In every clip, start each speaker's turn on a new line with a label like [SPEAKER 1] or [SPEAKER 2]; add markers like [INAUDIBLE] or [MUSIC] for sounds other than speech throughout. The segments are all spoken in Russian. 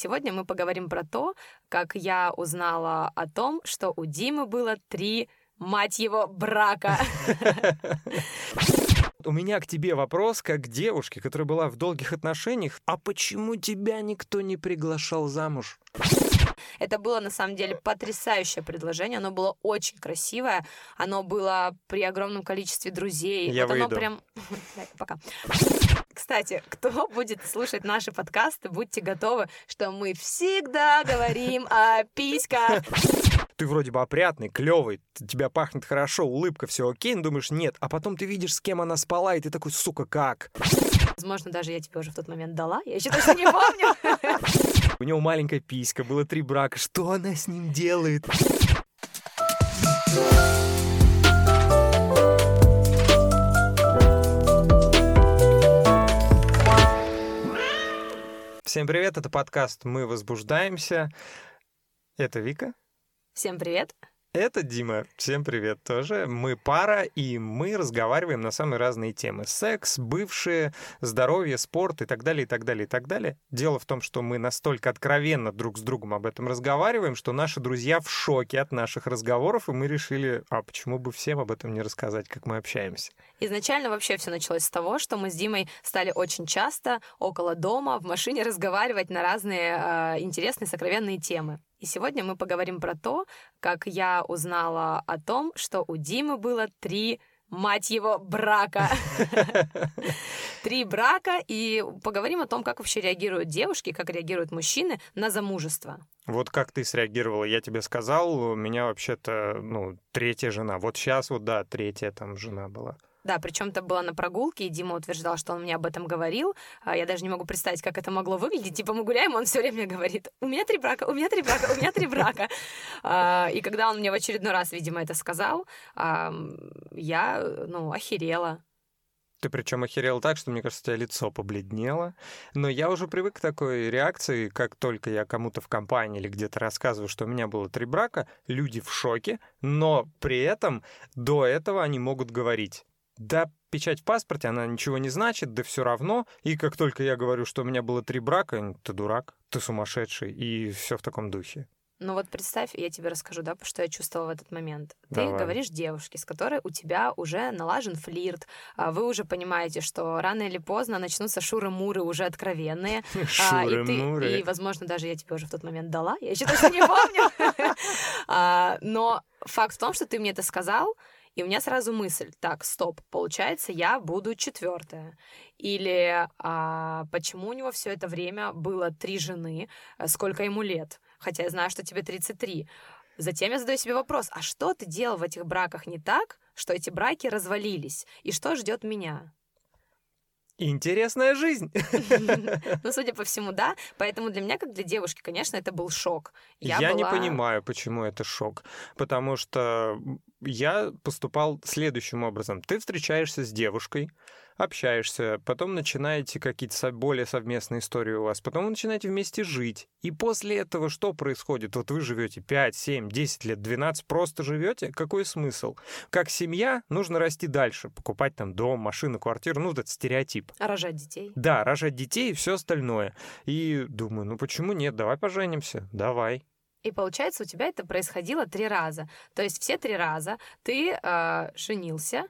[SPEAKER 1] Сегодня мы поговорим про то, как я узнала о том, что у Димы было три, мать его, брака. [LAUGHS]
[SPEAKER 2] У меня к тебе вопрос, как к девушке, которая была в долгих отношениях. А почему тебя никто не приглашал замуж?
[SPEAKER 1] Это было, на самом деле, потрясающее предложение. Оно было очень красивое. Оно было при огромном количестве друзей.
[SPEAKER 2] Я
[SPEAKER 1] вот
[SPEAKER 2] выйду.
[SPEAKER 1] оно прям... [LAUGHS] Пока. Кстати, кто [LAUGHS] будет слушать наши подкасты, будьте готовы, что мы всегда говорим о письках.
[SPEAKER 2] Ты вроде бы опрятный, клевый, тебя пахнет хорошо, улыбка, все окей, но думаешь, нет. А потом ты видишь, с кем она спала, и ты такой, сука, как?
[SPEAKER 1] Возможно, даже я тебе уже в тот момент дала. Я еще точно не помню.
[SPEAKER 2] У него маленькая писька, было три брака. Что она с ним делает? Всем привет, это подкаст «Мы возбуждаемся». Это Вика.
[SPEAKER 1] Всем привет.
[SPEAKER 2] Это Дима. Всем привет тоже. Мы пара, и мы разговариваем на самые разные темы. Секс, бывшие, здоровье, спорт и так далее, и так далее, и так далее. Дело в том, что мы настолько откровенно друг с другом об этом разговариваем, что наши друзья в шоке от наших разговоров, и мы решили, а почему бы всем об этом не рассказать, как мы общаемся?
[SPEAKER 1] Изначально вообще все началось с того, что мы с Димой стали очень часто около дома в машине [LAUGHS] разговаривать на разные э, интересные, сокровенные темы. И сегодня мы поговорим про то, как я узнала о том, что у Димы было три мать его, брака. [LAUGHS] Три брака, и поговорим о том, как вообще реагируют девушки, как реагируют мужчины на замужество.
[SPEAKER 2] Вот как ты среагировала? Я тебе сказал, у меня вообще-то, ну, третья жена. Вот сейчас вот, да, третья там жена была.
[SPEAKER 1] Да, причем это было на прогулке, и Дима утверждал, что он мне об этом говорил. А Я даже не могу представить, как это могло выглядеть. Типа мы гуляем, он все время говорит, у меня три брака, у меня три брака, у меня три брака. [LAUGHS] А, И когда он мне в очередной раз, видимо, это сказал, я, ну, охерела.
[SPEAKER 2] Ты причем охерел так, что, мне кажется, у тебя лицо побледнело. Но я уже привык к такой реакции, как только я кому-то в компании или где-то рассказываю, что у меня было три брака, люди в шоке, но при этом до этого они могут говорить. Да, печать в паспорте, она ничего не значит, да все равно. И как только я говорю, что у меня было три брака, ты дурак, ты сумасшедший, и все в таком духе.
[SPEAKER 1] Ну вот представь, я тебе расскажу, да, что я чувствовала в этот момент. Ты
[SPEAKER 2] Давай.
[SPEAKER 1] говоришь девушке, с которой у тебя уже налажен флирт, а вы уже понимаете, что рано или поздно начнутся шуры-муры уже откровенные. [LAUGHS] А, и, ты,
[SPEAKER 2] Шуры-муры.
[SPEAKER 1] и, возможно, даже я тебе уже в тот момент дала, я еще точно не помню. [LAUGHS] А, Но факт в том, что ты мне это сказал, и у меня сразу мысль, так, стоп, получается, я буду четвертая. Или а, почему у него все это время было три жены, а сколько ему лет? Хотя я знаю, что тебе 33. Затем я задаю себе вопрос, а что ты делал в этих браках не так, что эти браки развалились? И что ждет меня?
[SPEAKER 2] Интересная жизнь. [LAUGHS] [LAUGHS]
[SPEAKER 1] Ну, судя по всему, да. Поэтому для меня, как для девушки, конечно, это был шок.
[SPEAKER 2] Я, не
[SPEAKER 1] была-
[SPEAKER 2] понимаю, почему это шок. Потому что я поступал следующим образом. Ты встречаешься с девушкой, общаешься, потом начинаете какие-то более совместные истории у вас, потом вы начинаете вместе жить. И после этого что происходит? Вот вы живете 5, 7, 10 лет, 12, просто живете? Какой смысл? Как семья нужно расти дальше, покупать там дом, машину, квартиру, ну, вот этот стереотип.
[SPEAKER 1] А рожать детей.
[SPEAKER 2] Да, рожать детей и все остальное. И думаю, ну почему нет? Давай поженимся. Давай.
[SPEAKER 1] И получается, у тебя это происходило три раза. То есть все три раза ты э, женился,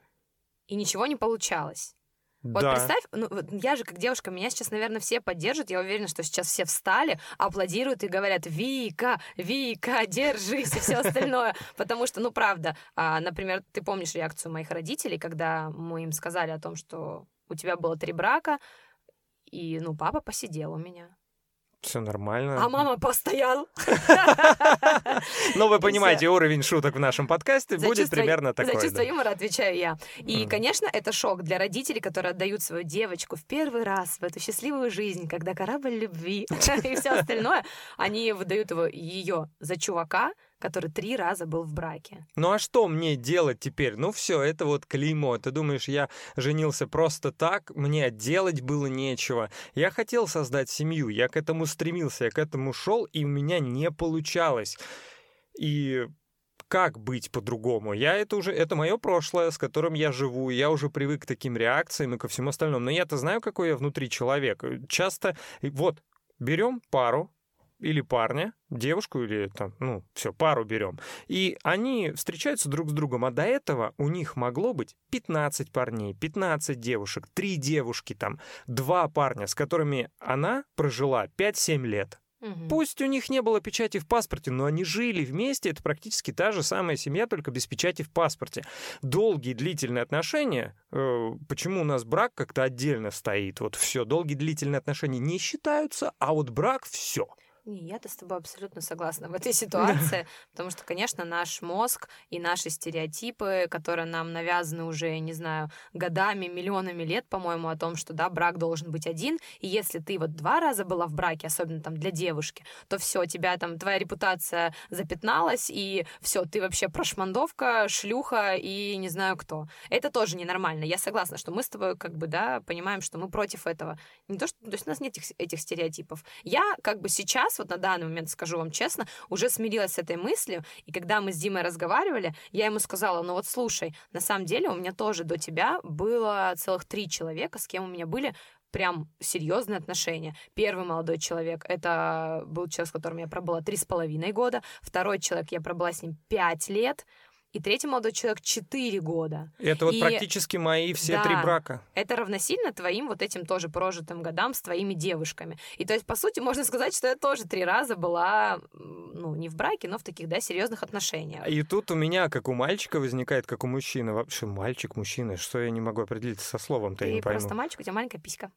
[SPEAKER 1] и ничего не получалось. Вот
[SPEAKER 2] да.
[SPEAKER 1] представь, ну, вот я же как девушка, меня сейчас, наверное, все поддержат. Я уверена, что сейчас все встали, аплодируют и говорят «Вика, Вика, держись» и все остальное. Потому что, ну, правда, а, например, ты помнишь реакцию моих родителей, когда мы им сказали о том, что у тебя было три брака, и, ну, папа посидел у меня.
[SPEAKER 2] Все нормально.
[SPEAKER 1] А мама постоял. [LAUGHS]
[SPEAKER 2] Ну, вы понимаете, уровень шуток в нашем подкасте
[SPEAKER 1] За
[SPEAKER 2] будет
[SPEAKER 1] чувство-
[SPEAKER 2] примерно
[SPEAKER 1] За
[SPEAKER 2] такой.
[SPEAKER 1] чувство
[SPEAKER 2] да.
[SPEAKER 1] юмора отвечаю я. И, конечно, это шок для родителей, которые отдают свою девочку в первый раз в эту счастливую жизнь, когда корабль любви [LAUGHS] и все остальное, они выдают его ее за чувака, который три раза был в браке.
[SPEAKER 2] Ну а что мне делать теперь? Ну все, это вот клеймо. Ты думаешь, я женился просто так, мне делать было нечего. Я хотел создать семью, я к этому стремился, я к этому шел, и у меня не получалось. И как быть по-другому? Я это уже, это мое прошлое, с которым я живу, я уже привык к таким реакциям и ко всему остальному. Но я-то знаю, какой я внутри человек. Часто, и вот, берем пару, или парня, девушку или там, ну, все, пару берем. И они встречаются друг с другом, а до этого у них могло быть 15 парней, 15 девушек, 3 девушки там, 2 парня, с которыми она прожила 5-7 лет.
[SPEAKER 1] Мгм.
[SPEAKER 2] Пусть у них не было печати в паспорте, но они жили вместе, это практически та же самая семья, только без печати в паспорте. Долгие длительные отношения, э, почему у нас брак как-то отдельно стоит, вот все, долгие длительные отношения не считаются, а вот брак все.
[SPEAKER 1] Не, я-то с тобой абсолютно согласна в этой [LAUGHS] ситуации, потому что, конечно, наш мозг и наши стереотипы, которые нам навязаны уже, не знаю, годами, миллионами лет, по-моему, о том, что, да, брак должен быть один, и если ты вот два раза была в браке, особенно там для девушки, то все, тебя там, твоя репутация запятналась, и все, ты вообще прошмандовка, шлюха и не знаю кто. Это тоже ненормально. Я согласна, что мы с тобой, как бы, да, понимаем, что мы против этого. Не то, что, то есть у нас нет этих, этих стереотипов. Я, как бы, сейчас, вот на данный момент, скажу вам честно, уже смирилась с этой мыслью, и когда мы с Димой разговаривали, я ему сказала, ну вот слушай, на самом деле у меня тоже до тебя было целых три человека, с кем у меня были прям серьезные отношения. Первый молодой человек — это был человек, с которым я пробыла три с половиной года. Второй человек, я пробыла с ним пять лет. И третий молодой человек — четыре года.
[SPEAKER 2] Это вот
[SPEAKER 1] И-
[SPEAKER 2] практически мои все три
[SPEAKER 1] Да.
[SPEAKER 2] брака.
[SPEAKER 1] Это равносильно твоим вот этим тоже прожитым годам с твоими девушками. И то есть, по сути, можно [LAUGHS] сказать, что я тоже три раза была, ну, не в браке, но в таких, да, серьезных отношениях.
[SPEAKER 2] И тут у меня, как у мальчика, возникает, как у мужчины. Вообще, мальчик, мужчина, что я не могу определиться со словом-то, я
[SPEAKER 1] Ты
[SPEAKER 2] не пойму.
[SPEAKER 1] просто мальчик, у тебя маленькая писька.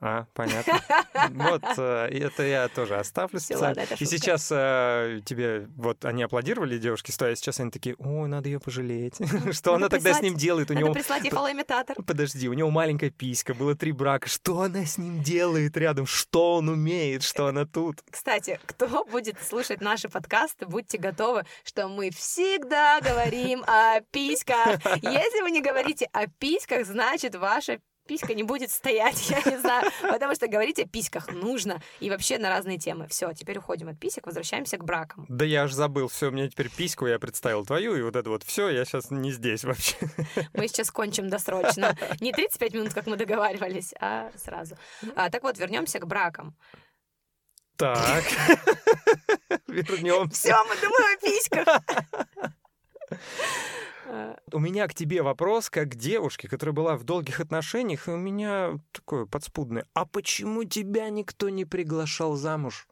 [SPEAKER 2] А, понятно. [LAUGHS] Вот, э, это я тоже оставлю специально. И сейчас э, тебе, вот они аплодировали девушки, стоя, сейчас они такие, ой, надо ее пожалеть. [LAUGHS] Что она тогда с ним делает? У него
[SPEAKER 1] прислать ей фалоимитатор.
[SPEAKER 2] Подожди, у него маленькая писька, было три брака. Что она с ним делает рядом? Что он умеет? Что она тут?
[SPEAKER 1] Кстати, кто будет слушать наши подкасты, будьте готовы, что мы всегда говорим о письках. [LAUGHS] Если вы не говорите о письках, значит, ваша писька не будет стоять, [LAUGHS] я не знаю, потому что говорить о письках нужно и вообще на разные темы. Все, теперь уходим от писек, возвращаемся к бракам.
[SPEAKER 2] Да я аж забыл, все, у меня теперь письку, я представил твою, и вот это вот все, я сейчас не здесь вообще. [LAUGHS]
[SPEAKER 1] Мы сейчас кончим досрочно. Не 35 минут, как мы договаривались, а сразу. А, так вот, вернемся к бракам.
[SPEAKER 2] Так, [LAUGHS] вернемся.
[SPEAKER 1] Все, мы думаем о письках. А,
[SPEAKER 2] У меня к тебе вопрос, как к девушке, которая была в долгих отношениях, и у меня такое подспудное. А почему тебя никто не приглашал замуж?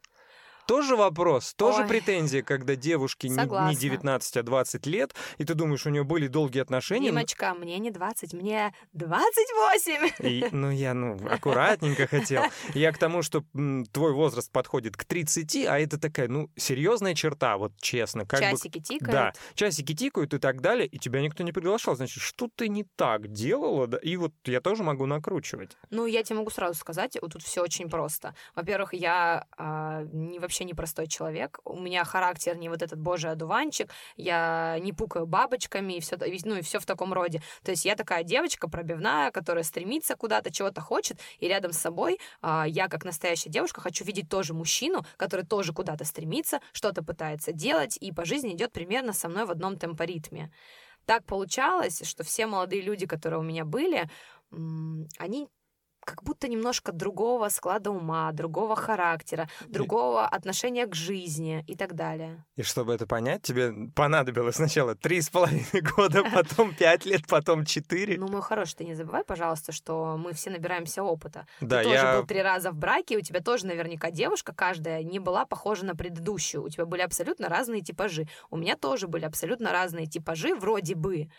[SPEAKER 2] Тоже вопрос, тоже
[SPEAKER 1] Ой.
[SPEAKER 2] претензия, когда девушке не, не
[SPEAKER 1] Согласна.
[SPEAKER 2] 19, а 20 лет, и ты думаешь, у нее были долгие отношения.
[SPEAKER 1] Димочка, мне не 20, мне 28.
[SPEAKER 2] и, ну, я, ну, аккуратненько хотел. Я к тому, что м, твой возраст подходит к 30, а это такая, ну, серьезная черта, вот честно. Как бы
[SPEAKER 1] Часики тикают.
[SPEAKER 2] Да, часики тикают и так далее, и тебя никто не приглашал. Значит, что ты не так делала? да? И вот я тоже могу накручивать.
[SPEAKER 1] Ну, я тебе могу сразу сказать, вот тут все очень просто. Во-первых, я а, не, вообще не простой человек. У меня характер не вот этот божий одуванчик. Я не пукаю бабочками и все, ну, и все в таком роде. То есть я такая девочка пробивная, которая стремится куда-то, чего-то хочет, и рядом с собой а, я, как настоящая девушка, хочу видеть тоже мужчину, который тоже куда-то стремится, что-то пытается делать, и по жизни идет примерно со мной в одном темпоритме. Так получалось, что все молодые люди, которые у меня были, они как будто немножко другого склада ума, другого характера, другого отношения к жизни и так далее.
[SPEAKER 2] И чтобы это понять, тебе понадобилось сначала три с половиной [LAUGHS] года, потом пять лет, потом четыре.
[SPEAKER 1] Ну, мой хороший, ты не забывай, пожалуйста, что мы все набираемся опыта.
[SPEAKER 2] Да,
[SPEAKER 1] ты тоже
[SPEAKER 2] я...
[SPEAKER 1] был три раза в браке, и у тебя тоже наверняка девушка каждая не была похожа на предыдущую. У тебя были абсолютно разные типажи. У меня тоже были абсолютно разные типажи, вроде бы.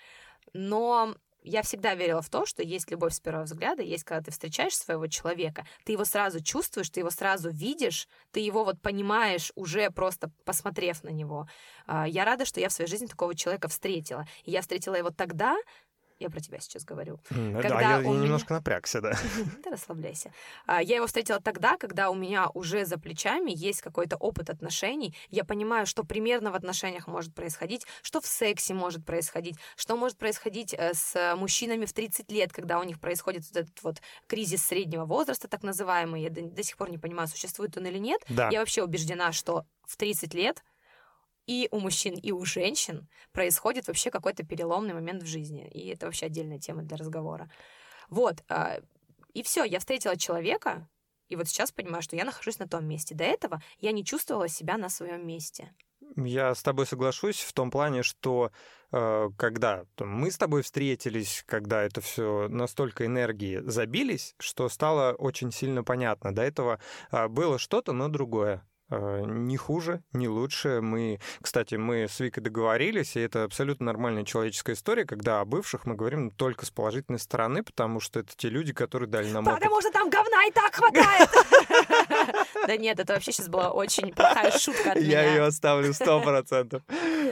[SPEAKER 1] Но я всегда верила в то, что есть любовь с первого взгляда, есть когда ты встречаешь своего человека, ты его сразу чувствуешь, ты его сразу видишь, ты его вот понимаешь уже просто посмотрев на него. А, Я рада, что я в своей жизни такого человека встретила. И я встретила его тогда, я про тебя сейчас говорю,
[SPEAKER 2] Да,
[SPEAKER 1] когда у
[SPEAKER 2] я
[SPEAKER 1] меня-
[SPEAKER 2] немножко напрягся, да. [LAUGHS]
[SPEAKER 1] да расслабляйся. А, Я его встретила тогда, когда у меня уже за плечами есть какой-то опыт отношений. Я понимаю, что примерно в отношениях может происходить, что в сексе может происходить, что может происходить э, с мужчинами в 30 лет, когда у них происходит вот этот вот кризис среднего возраста, так называемый. Я до, до сих пор не понимаю, существует он или нет.
[SPEAKER 2] Да.
[SPEAKER 1] Я вообще убеждена, что в 30 лет и у мужчин, и у женщин происходит вообще какой-то переломный момент в жизни. И это вообще отдельная тема для разговора. Вот. а, И все, я встретила человека, и вот сейчас понимаю, что я нахожусь на том месте. До этого я не чувствовала себя на своем месте.
[SPEAKER 2] Я с тобой соглашусь в том плане, что э, когда мы с тобой встретились, когда это все настолько энергии забились, что стало очень сильно понятно. До этого э, было что-то, но другое. Э, не хуже, не лучше. Мы, кстати, мы с Викой договорились, и это абсолютно нормальная человеческая история, когда о бывших мы говорим только с положительной стороны, потому что это те люди, которые дали нам опыт.
[SPEAKER 1] Потому что там говна и так хватает! [LAUGHS] Да нет, это вообще сейчас была очень плохая шутка от
[SPEAKER 2] Я
[SPEAKER 1] меня.
[SPEAKER 2] ее оставлю сто [LAUGHS] процентов.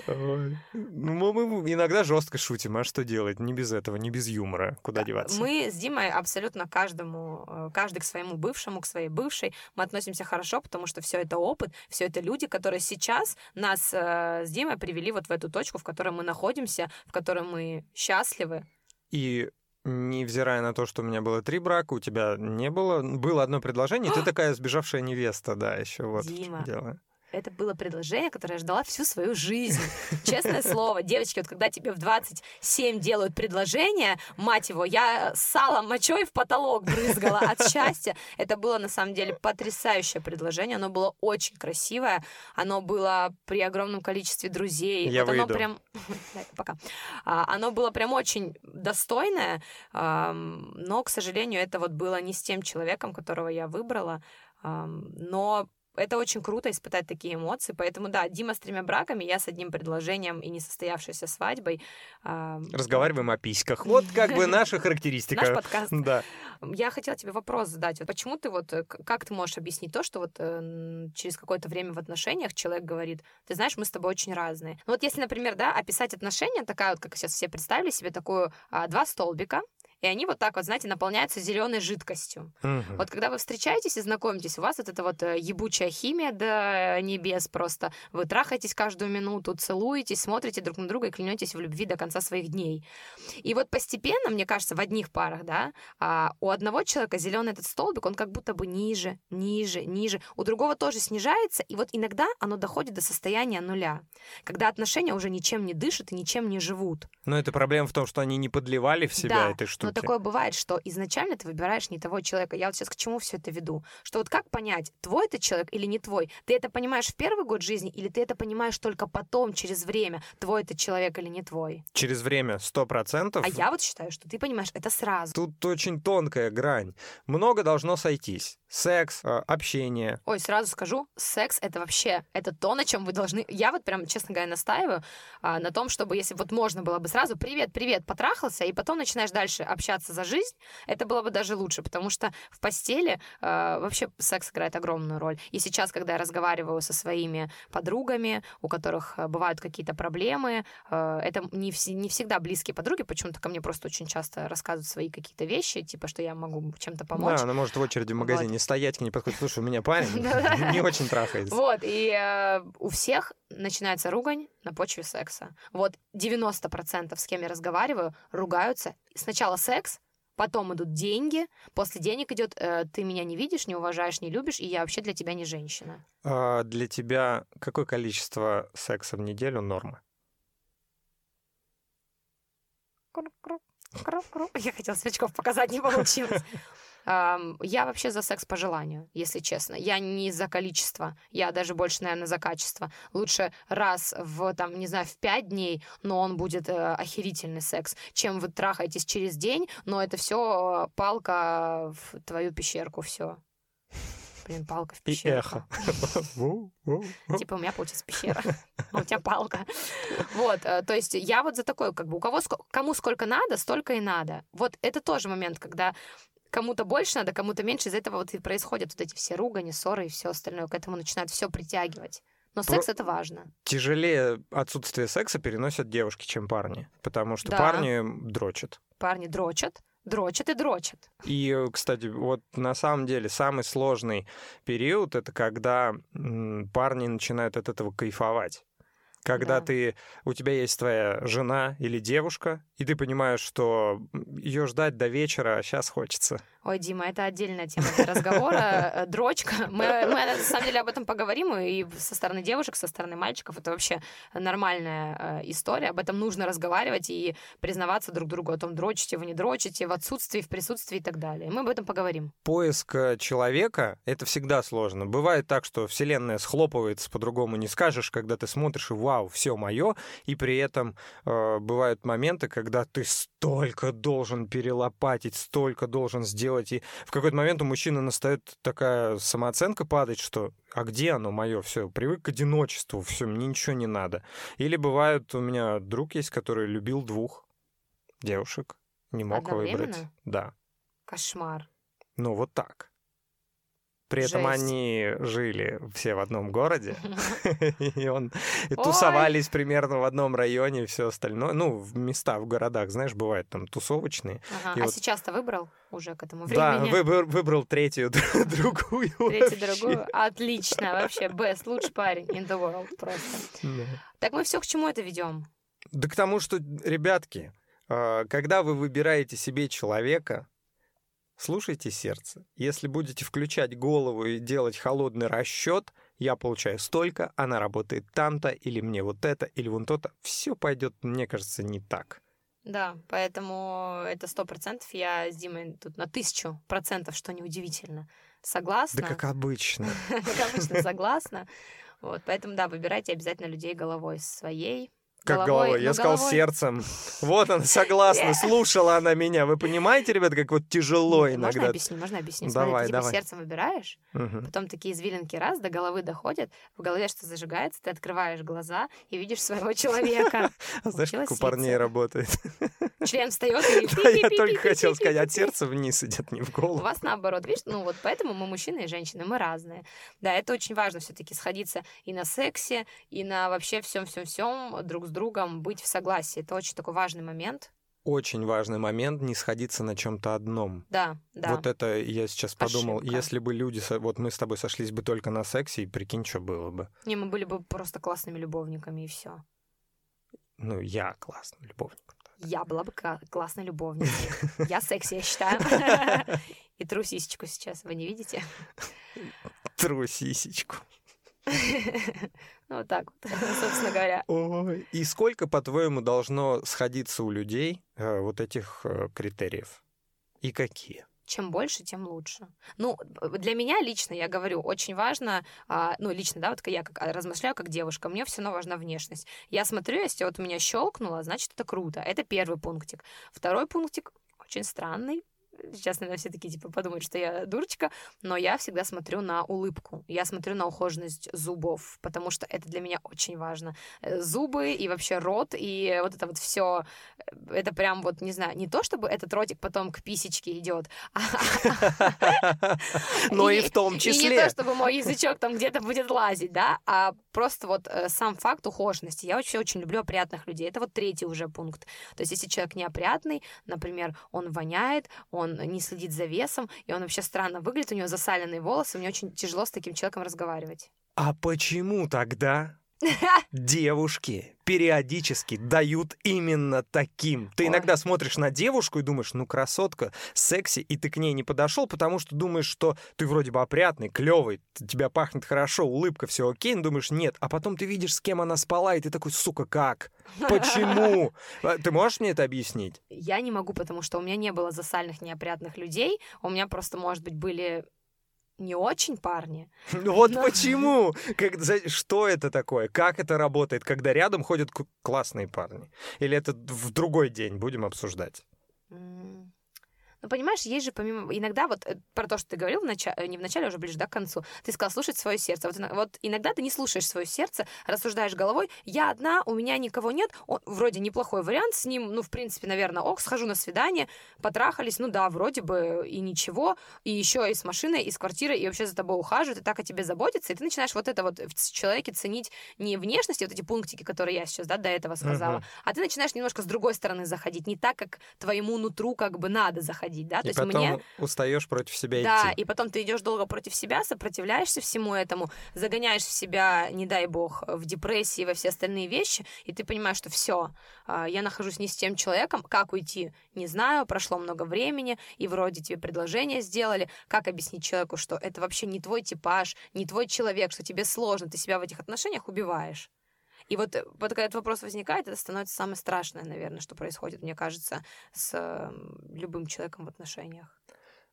[SPEAKER 2] Ну, мы мы иногда жестко шутим, а что делать? Не без этого, не без юмора. Куда деваться?
[SPEAKER 1] Мы с Димой абсолютно каждому, э, каждый к своему бывшему, к своей бывшей, мы относимся хорошо, потому что все это опыт, все это люди, которые сейчас нас э, с Димой привели вот в эту точку, в которой мы находимся, в которой мы счастливы.
[SPEAKER 2] И невзирая на то, что у меня было три брака, у тебя не было. Было одно предложение, ты такая сбежавшая невеста, да, еще вот в чем
[SPEAKER 1] Дима.
[SPEAKER 2] дело.
[SPEAKER 1] Это было предложение, которое я ждала всю свою жизнь. [LAUGHS] Честное слово, девочки, вот когда тебе в 27 делают предложение, мать его, я салом мочой в потолок брызгала от [LAUGHS] счастья. Это было на самом деле потрясающее предложение. Оно было очень красивое. Оно было при огромном количестве друзей.
[SPEAKER 2] Я
[SPEAKER 1] вот оно
[SPEAKER 2] выйду.
[SPEAKER 1] прям... [LAUGHS] Пока. А, Оно было прям очень достойное, но, к сожалению, это вот было не с тем человеком, которого я выбрала. Но это очень круто испытать такие эмоции. Поэтому, да, Дима с тремя браками, я с одним предложением и несостоявшейся свадьбой. Ам,
[SPEAKER 2] Разговариваем о письках. Вот как бы [LAUGHS] наша
[SPEAKER 1] Наш
[SPEAKER 2] характеристика.
[SPEAKER 1] подкаст.
[SPEAKER 2] Да.
[SPEAKER 1] Я хотела тебе вопрос задать. Вот почему ты вот, э, как ты можешь объяснить то, что вот э, через какое-то время в отношениях человек говорит, ты знаешь, мы с тобой очень разные. Ну вот если, например, да, описать отношения, такая вот, как сейчас все представили себе, такую а, два столбика, и они вот так вот, знаете, наполняются зеленой жидкостью.
[SPEAKER 2] Мгм.
[SPEAKER 1] Вот когда вы встречаетесь и знакомитесь, у вас вот эта вот э, ебучая химия до небес просто. Вы трахаетесь каждую минуту, целуетесь, смотрите друг на друга и клянетесь в любви до конца своих дней. И вот постепенно, мне кажется, в одних парах, да, а, у одного человека зеленый этот столбик, он как будто бы ниже, ниже, ниже. У другого тоже снижается, и вот иногда оно доходит до состояния нуля, когда отношения уже ничем не дышат и ничем не живут.
[SPEAKER 2] Но это проблема в том, что они не подливали в себя
[SPEAKER 1] Да,
[SPEAKER 2] этой штуки.
[SPEAKER 1] Такое бывает, что изначально ты выбираешь не того человека. Я вот сейчас к чему все это веду? Что вот как понять, твой это человек или не твой? Ты это понимаешь в первый год жизни или ты это понимаешь только потом, через время, твой это человек или не твой?
[SPEAKER 2] Через время сто процентов.
[SPEAKER 1] А я вот считаю, что ты понимаешь это сразу.
[SPEAKER 2] Тут очень тонкая грань. Много должно сойтись. Секс, э, общение.
[SPEAKER 1] Ой, сразу скажу, секс это вообще, это то, на чем вы должны... Я вот прям, честно говоря, настаиваю а, на том, чтобы, если вот можно было бы сразу «привет, привет», потрахался, и потом начинаешь дальше общаться за жизнь, это было бы даже лучше, потому что в постели а, вообще секс играет огромную роль. И сейчас, когда я разговариваю со своими подругами, у которых а, бывают какие-то проблемы, а, это не, вс- не всегда близкие подруги, почему-то ко мне просто очень часто рассказывают свои какие-то вещи, типа, что я могу чем-то помочь.
[SPEAKER 2] Да, она может в очереди в магазине стоять, к ней подходит. Слушай, у меня парень [LAUGHS] [LAUGHS] не очень трахается.
[SPEAKER 1] Вот, и э, у всех начинается ругань на почве секса. Вот 90% с кем я разговариваю, ругаются. Сначала секс, потом идут деньги, после денег идет э, ты меня не видишь, не уважаешь, не любишь, и я вообще для тебя не женщина.
[SPEAKER 2] А для тебя какое количество секса в неделю норма?
[SPEAKER 1] Я хотела свечков показать, не получилось. Я вообще за секс по желанию, если честно. Я не за количество, я даже больше, наверное, за качество. Лучше раз в, там, не знаю, в пять дней, но он будет э, охерительный секс, чем вы трахаетесь через день, но это все палка в твою пещерку, все. Блин, палка в
[SPEAKER 2] И
[SPEAKER 1] пещерку.
[SPEAKER 2] эхо. [LAUGHS]
[SPEAKER 1] Типа у меня получится пещера, а у тебя палка. Вот, э, то есть я вот за такой, как бы, у кого кому сколько надо, столько и надо. Вот это тоже момент, когда кому-то больше надо, кому-то меньше, из-за этого вот и происходят вот эти все ругани, ссоры и все остальное, к этому начинают все притягивать. Но
[SPEAKER 2] Про-
[SPEAKER 1] секс это важно.
[SPEAKER 2] Тяжелее отсутствие секса переносят девушки, чем парни. Потому что
[SPEAKER 1] Да.
[SPEAKER 2] парни дрочат.
[SPEAKER 1] Парни дрочат, дрочат и дрочат.
[SPEAKER 2] И, кстати, вот на самом деле самый сложный период это когда парни начинают от этого кайфовать. Когда
[SPEAKER 1] Да.
[SPEAKER 2] ты, у тебя есть твоя жена или девушка, и ты понимаешь, что ее ждать до вечера сейчас хочется.
[SPEAKER 1] Ой, Дима, это отдельная тема для разговора. Э, дрочка. Мы, мы на самом деле об этом поговорим, и со стороны девушек, со стороны мальчиков. Это вообще нормальная э, история. Об этом нужно разговаривать и признаваться друг другу о том, дрочите вы, не дрочите, в отсутствии, в присутствии и так далее. Мы об этом поговорим.
[SPEAKER 2] Поиск э, человека — это всегда сложно. Бывает так, что вселенная схлопывается, по-другому не скажешь, когда ты смотришь и вау, все мое, и при этом э, бывают моменты, когда ты столько должен перелопатить, столько должен сделать делать. И в какой-то момент у мужчины настает такая самооценка падать, что а где оно мое? Все, привык к одиночеству, все, мне ничего не надо. Или бывает, у меня друг есть, который любил двух девушек, не мог выбрать. Да.
[SPEAKER 1] Кошмар.
[SPEAKER 2] Ну, вот так. При этом Жесть. они жили все в одном городе, [LAUGHS] и он и тусовались примерно в одном районе и все остальное. Ну, в места в городах, знаешь, бывают там тусовочные.
[SPEAKER 1] Ага. А вот... сейчас-то выбрал уже к этому времени?
[SPEAKER 2] Да, выбор, выбрал третью, [LAUGHS] другую
[SPEAKER 1] Третью, другую? Отлично, вообще, best, лучший парень in the world просто. Да. Так мы все к чему это ведем?
[SPEAKER 2] Да к тому, что, ребятки, а, когда вы выбираете себе человека, Слушайте сердце. Если будете включать голову и делать холодный расчет, я получаю столько, она работает там-то, или мне вот это, или вон то-то, все пойдет, мне кажется, не так.
[SPEAKER 1] Да, поэтому это сто процентов. Я с Димой тут на тысячу процентов, что неудивительно. Согласна.
[SPEAKER 2] Да как обычно. [LAUGHS]
[SPEAKER 1] Как обычно, согласна. Вот, поэтому, да, выбирайте обязательно людей головой своей,
[SPEAKER 2] как головой? головой? Я ну, сказал головой. сердцем. Вот она, согласна, слушала она меня. Вы понимаете, ребят, как вот тяжело иногда?
[SPEAKER 1] Можно объяснить, можно объяснить. Давай, Смотри, ты типа сердцем выбираешь, угу. потом такие извилинки раз, до головы доходят, в голове что зажигается, ты открываешь глаза и видишь своего человека. [LAUGHS]
[SPEAKER 2] А знаешь, как у парней работает? [LAUGHS]
[SPEAKER 1] Член встает
[SPEAKER 2] и Я только хотел сказать, от сердца вниз идет, не в голову.
[SPEAKER 1] У вас наоборот, видишь? Ну вот поэтому мы мужчины и женщины, мы разные. Да, это очень важно все таки сходиться и на сексе, и на вообще всем-всем-всем друг с другом, быть в согласии. Это очень такой важный момент.
[SPEAKER 2] Очень важный момент не сходиться на чем-то одном.
[SPEAKER 1] Да, да.
[SPEAKER 2] Вот это я сейчас подумал, Ошибка. если бы люди, вот мы с тобой сошлись бы только на сексе, и прикинь, что было бы.
[SPEAKER 1] Не, мы были бы просто классными любовниками и все.
[SPEAKER 2] Ну, я классным любовником.
[SPEAKER 1] Я была бы классной любовницей. Я секси, я считаю. [LAUGHS] И тру сисечку сейчас, вы не видите?
[SPEAKER 2] Тру сисечку. [LAUGHS]
[SPEAKER 1] Ну, вот так вот, [LAUGHS] собственно говоря.
[SPEAKER 2] Ой. И сколько, по-твоему, должно сходиться у людей э, вот этих э, критериев? И какие?
[SPEAKER 1] Чем больше, тем лучше. Ну, для меня лично, я говорю, очень важно, а, ну, лично, да, вот я как а, размышляю как девушка, мне все равно важна внешность. Я смотрю, если вот меня щелкнуло, значит, это круто. Это первый пунктик. Второй пунктик очень странный, сейчас, наверное, все такие, типа, подумают, что я дурочка, но я всегда смотрю на улыбку, я смотрю на ухоженность зубов, потому что это для меня очень важно. Э, зубы и вообще рот, и вот это вот все, э, это прям вот, не знаю, не то, чтобы этот ротик потом к писечке идет,
[SPEAKER 2] но и в том числе.
[SPEAKER 1] И не то, чтобы мой язычок там где-то будет лазить, да, а просто вот э, сам факт ухоженности. Я вообще очень люблю опрятных людей. Это вот третий уже пункт. То есть если человек неопрятный, например, он воняет, он не следит за весом, и он вообще странно выглядит, у него засаленные волосы, мне очень тяжело с таким человеком разговаривать.
[SPEAKER 2] А почему тогда девушки периодически дают именно таким. Ты иногда смотришь на девушку и думаешь, ну красотка, секси, и ты к ней не подошел, потому что думаешь, что ты вроде бы опрятный, клевый, тебя пахнет хорошо, улыбка, все окей, но думаешь, нет. А потом ты видишь, с кем она спала, и ты такой, сука, как? Почему? А, ты можешь мне это объяснить?
[SPEAKER 1] Я не могу, потому что у меня не было засальных неопрятных людей. У меня просто, может быть, были не очень парни.
[SPEAKER 2] Ну вот но... почему? Как, за, что это такое? Как это работает, когда рядом ходят классные парни? Или это в другой день будем обсуждать?
[SPEAKER 1] Ну, понимаешь, есть же помимо... Иногда вот э, про то, что ты говорил, в нач... Э, не в начале, а уже ближе да, к концу, ты сказал слушать свое сердце. Вот, вот иногда ты не слушаешь свое сердце, рассуждаешь головой, я одна, у меня никого нет, он вроде неплохой вариант, с ним, ну, в принципе, наверное, ок, схожу на свидание, потрахались, ну да, вроде бы и ничего, и еще и с машиной, и с квартирой, и вообще за тобой ухаживают, и так о тебе заботятся, и ты начинаешь вот это вот в человеке ценить не внешности, вот эти пунктики, которые я сейчас, да, до этого сказала, uh-huh. а ты начинаешь немножко с другой стороны заходить, не так, как твоему нутру как бы надо заходить, ходить, да,
[SPEAKER 2] и
[SPEAKER 1] то есть
[SPEAKER 2] потом
[SPEAKER 1] мне...
[SPEAKER 2] устаешь против себя
[SPEAKER 1] Да,
[SPEAKER 2] идти.
[SPEAKER 1] и потом ты идешь долго против себя, сопротивляешься всему этому, загоняешь себя, не дай бог, в депрессии, во все остальные вещи, и ты понимаешь, что все, я нахожусь не с тем человеком, как уйти, не знаю, прошло много времени, и вроде тебе предложение сделали, как объяснить человеку, что это вообще не твой типаж, не твой человек, что тебе сложно, ты себя в этих отношениях убиваешь. И вот, э, вот когда этот вопрос возникает, это становится самое страшное, наверное, что происходит, мне кажется, с любым человеком в отношениях.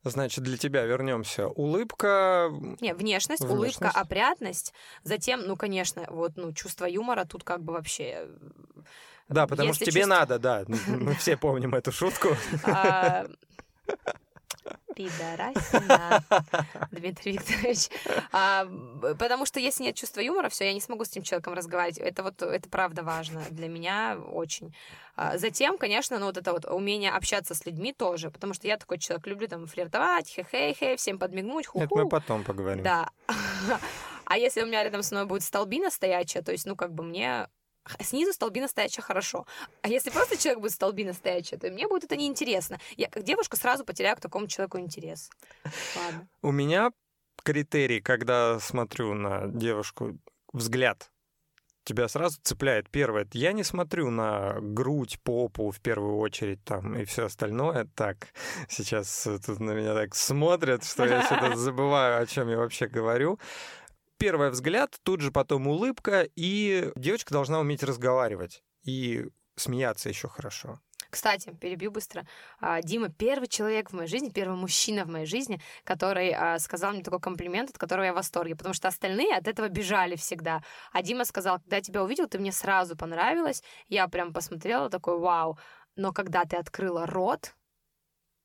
[SPEAKER 2] Значит, для тебя вернемся. Улыбка.
[SPEAKER 1] Не, внешность, внешность, улыбка, опрятность. Затем, ну, конечно, вот, ну, чувство юмора тут как бы вообще. Э,
[SPEAKER 2] да, потому Если что тебе чувств... надо, да. Мы все помним эту шутку.
[SPEAKER 1] Пидорасина, Дмитрий Викторович. А, потому что если нет чувства юмора, все, я не смогу с этим человеком разговаривать. Это вот, это правда важно для меня очень. А, затем, конечно, ну вот это вот умение общаться с людьми тоже, потому что я такой человек, люблю там флиртовать, хе-хей-хей, всем подмигнуть, ху-ху.
[SPEAKER 2] Это мы потом поговорим.
[SPEAKER 1] Да. [LAUGHS] А если у меня рядом со мной будет столбина стоячая, то есть, ну, как бы мне снизу столбина стоячая хорошо. А если просто человек будет столбина стоячая, то мне будет это неинтересно. Я как девушка сразу потеряю к такому человеку интерес. Ладно.
[SPEAKER 2] У меня критерий, когда смотрю на девушку, взгляд тебя сразу цепляет. Первое, я не смотрю на грудь, попу в первую очередь там и все остальное. Так, сейчас тут на меня так смотрят, что я что-то [LAUGHS] забываю, о чем я вообще говорю первый взгляд, тут же потом улыбка, и девочка должна уметь разговаривать и смеяться еще хорошо.
[SPEAKER 1] Кстати, перебью быстро. А, Дима первый человек в моей жизни, первый мужчина в моей жизни, который а, сказал мне такой комплимент, от которого я в восторге, потому что остальные от этого бежали всегда. А Дима сказал, когда я тебя увидел, ты мне сразу понравилась. Я прям посмотрела, такой, вау. Но когда ты открыла рот,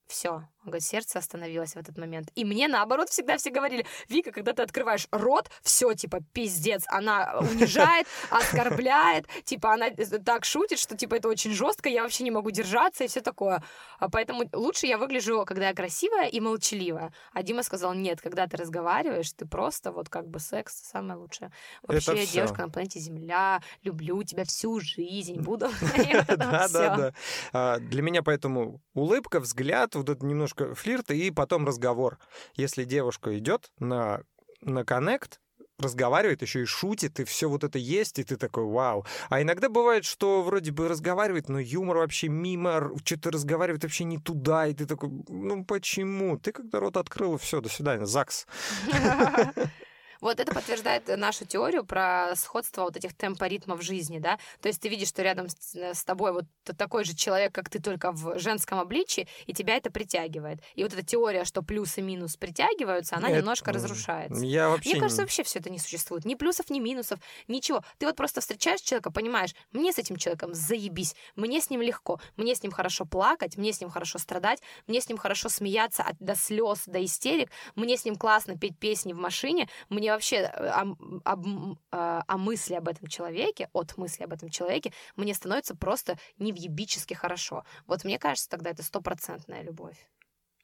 [SPEAKER 1] все, он говорит, сердце остановилось в этот момент. И мне, наоборот, всегда все говорили, Вика, когда ты открываешь рот, все, типа, пиздец, она унижает, [LAUGHS] оскорбляет, типа, она так шутит, что, типа, это очень жестко, я вообще не могу держаться и все такое. А поэтому лучше я выгляжу, когда я красивая и молчаливая. А Дима сказал, нет, когда ты разговариваешь, ты просто вот как бы секс самое лучшее. Вообще, я девушка на планете Земля, люблю тебя всю жизнь, буду. [LAUGHS]
[SPEAKER 2] Да, да, да. Для меня поэтому улыбка, взгляд, вот это немножко немножко флирта и потом разговор. Если девушка идет на, на коннект, разговаривает, еще и шутит, и все вот это есть, и ты такой, вау. А иногда бывает, что вроде бы разговаривает, но юмор вообще мимо, что-то разговаривает вообще не туда, и ты такой, ну почему? Ты когда рот открыл, все, до свидания, ЗАГС. [LAUGHS] [LAUGHS]
[SPEAKER 1] Вот это подтверждает нашу теорию про сходство вот этих темпоритмов жизни, да. То есть ты видишь, что рядом с, с тобой вот такой же человек, как ты, только в женском обличии, и тебя это притягивает. И вот эта теория, что плюс и минус притягиваются, она это... немножко разрушается.
[SPEAKER 2] Я вообще
[SPEAKER 1] Мне кажется, вообще все это не существует. Ни плюсов, ни минусов, ничего. Ты вот просто встречаешь человека, понимаешь, мне с этим человеком заебись, мне с ним легко, мне с ним хорошо плакать, мне с ним хорошо страдать, мне с ним хорошо смеяться от, до слез, до истерик, мне с ним классно петь песни в машине, мне вообще э, о, о, а, о мысли об этом человеке, от мысли об этом человеке, мне становится просто невъебически хорошо. Вот мне кажется, тогда это стопроцентная любовь.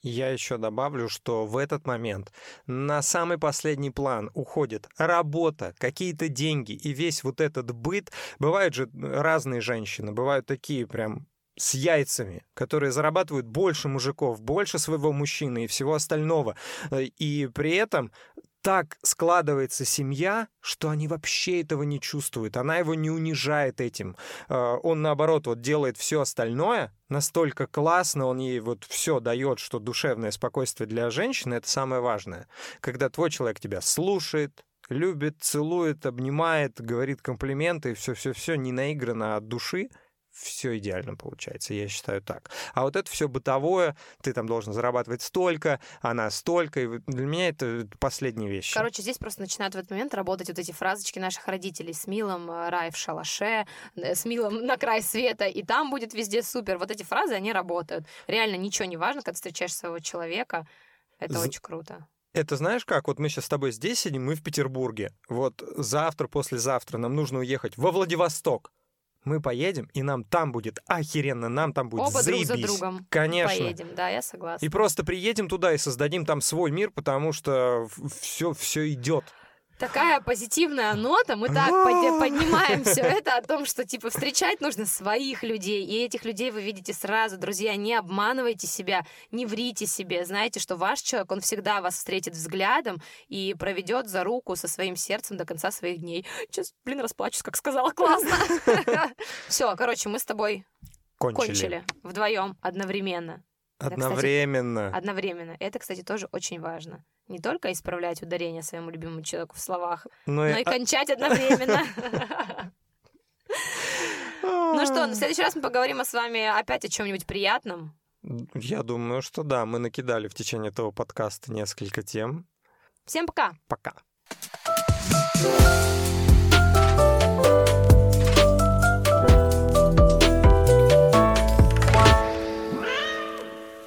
[SPEAKER 2] Я еще добавлю, что в этот момент на самый последний план уходит работа, какие-то деньги и весь вот этот быт. Бывают же разные женщины, бывают такие прям с яйцами, которые зарабатывают больше мужиков, больше своего мужчины и всего остального. Э, и при этом так складывается семья, что они вообще этого не чувствуют. Она его не унижает этим. Э, он, наоборот, вот делает все остальное настолько классно, он ей вот все дает, что душевное спокойствие для женщины — это самое важное. Когда твой человек тебя слушает, любит, целует, обнимает, говорит комплименты, все-все-все не наиграно от души, все идеально получается, я считаю так. А вот это все бытовое, ты там должен зарабатывать столько, она столько, и для меня это последние вещи.
[SPEAKER 1] Короче, здесь просто начинают в этот момент работать вот эти фразочки наших родителей с милым э, рай в шалаше, э, с милым [LAUGHS] на край света, и там будет везде супер. Вот эти фразы, они работают. Реально ничего не важно, когда встречаешь своего человека. Это З... очень круто.
[SPEAKER 2] Это знаешь как? Вот мы сейчас с тобой здесь сидим, мы в Петербурге. Вот завтра, послезавтра нам нужно уехать во Владивосток мы поедем, и нам там будет охеренно, нам там будет
[SPEAKER 1] Оба
[SPEAKER 2] заебись.
[SPEAKER 1] друг за другом
[SPEAKER 2] Конечно.
[SPEAKER 1] поедем, да, я согласна.
[SPEAKER 2] И просто приедем туда и создадим там свой мир, потому что все, все идет.
[SPEAKER 1] Такая позитивная нота, мы так под- поднимаем все это о том, что типа встречать нужно своих людей, и этих людей вы видите сразу, друзья, не обманывайте себя, не врите себе, знаете, что ваш человек, он всегда вас встретит взглядом и проведет за руку со своим сердцем до конца своих дней. Сейчас, блин, расплачусь, как сказала, классно. [LAUGHS] Все, короче, мы с тобой
[SPEAKER 2] кончили
[SPEAKER 1] вдвоем одновременно. Кстати,
[SPEAKER 2] Одновременно.
[SPEAKER 1] Одновременно. Это, кстати, тоже очень важно. Не только исправлять ударение своему любимому человеку в словах,
[SPEAKER 2] Ну
[SPEAKER 1] но
[SPEAKER 2] и-
[SPEAKER 1] и кончать одновременно. Ну что, на [LAUGHS] следующий раз мы поговорим с вами опять о чем-нибудь приятном.
[SPEAKER 2] Я думаю, что да, мы накидали в течение этого подкаста несколько тем.
[SPEAKER 1] Всем пока!
[SPEAKER 2] Пока.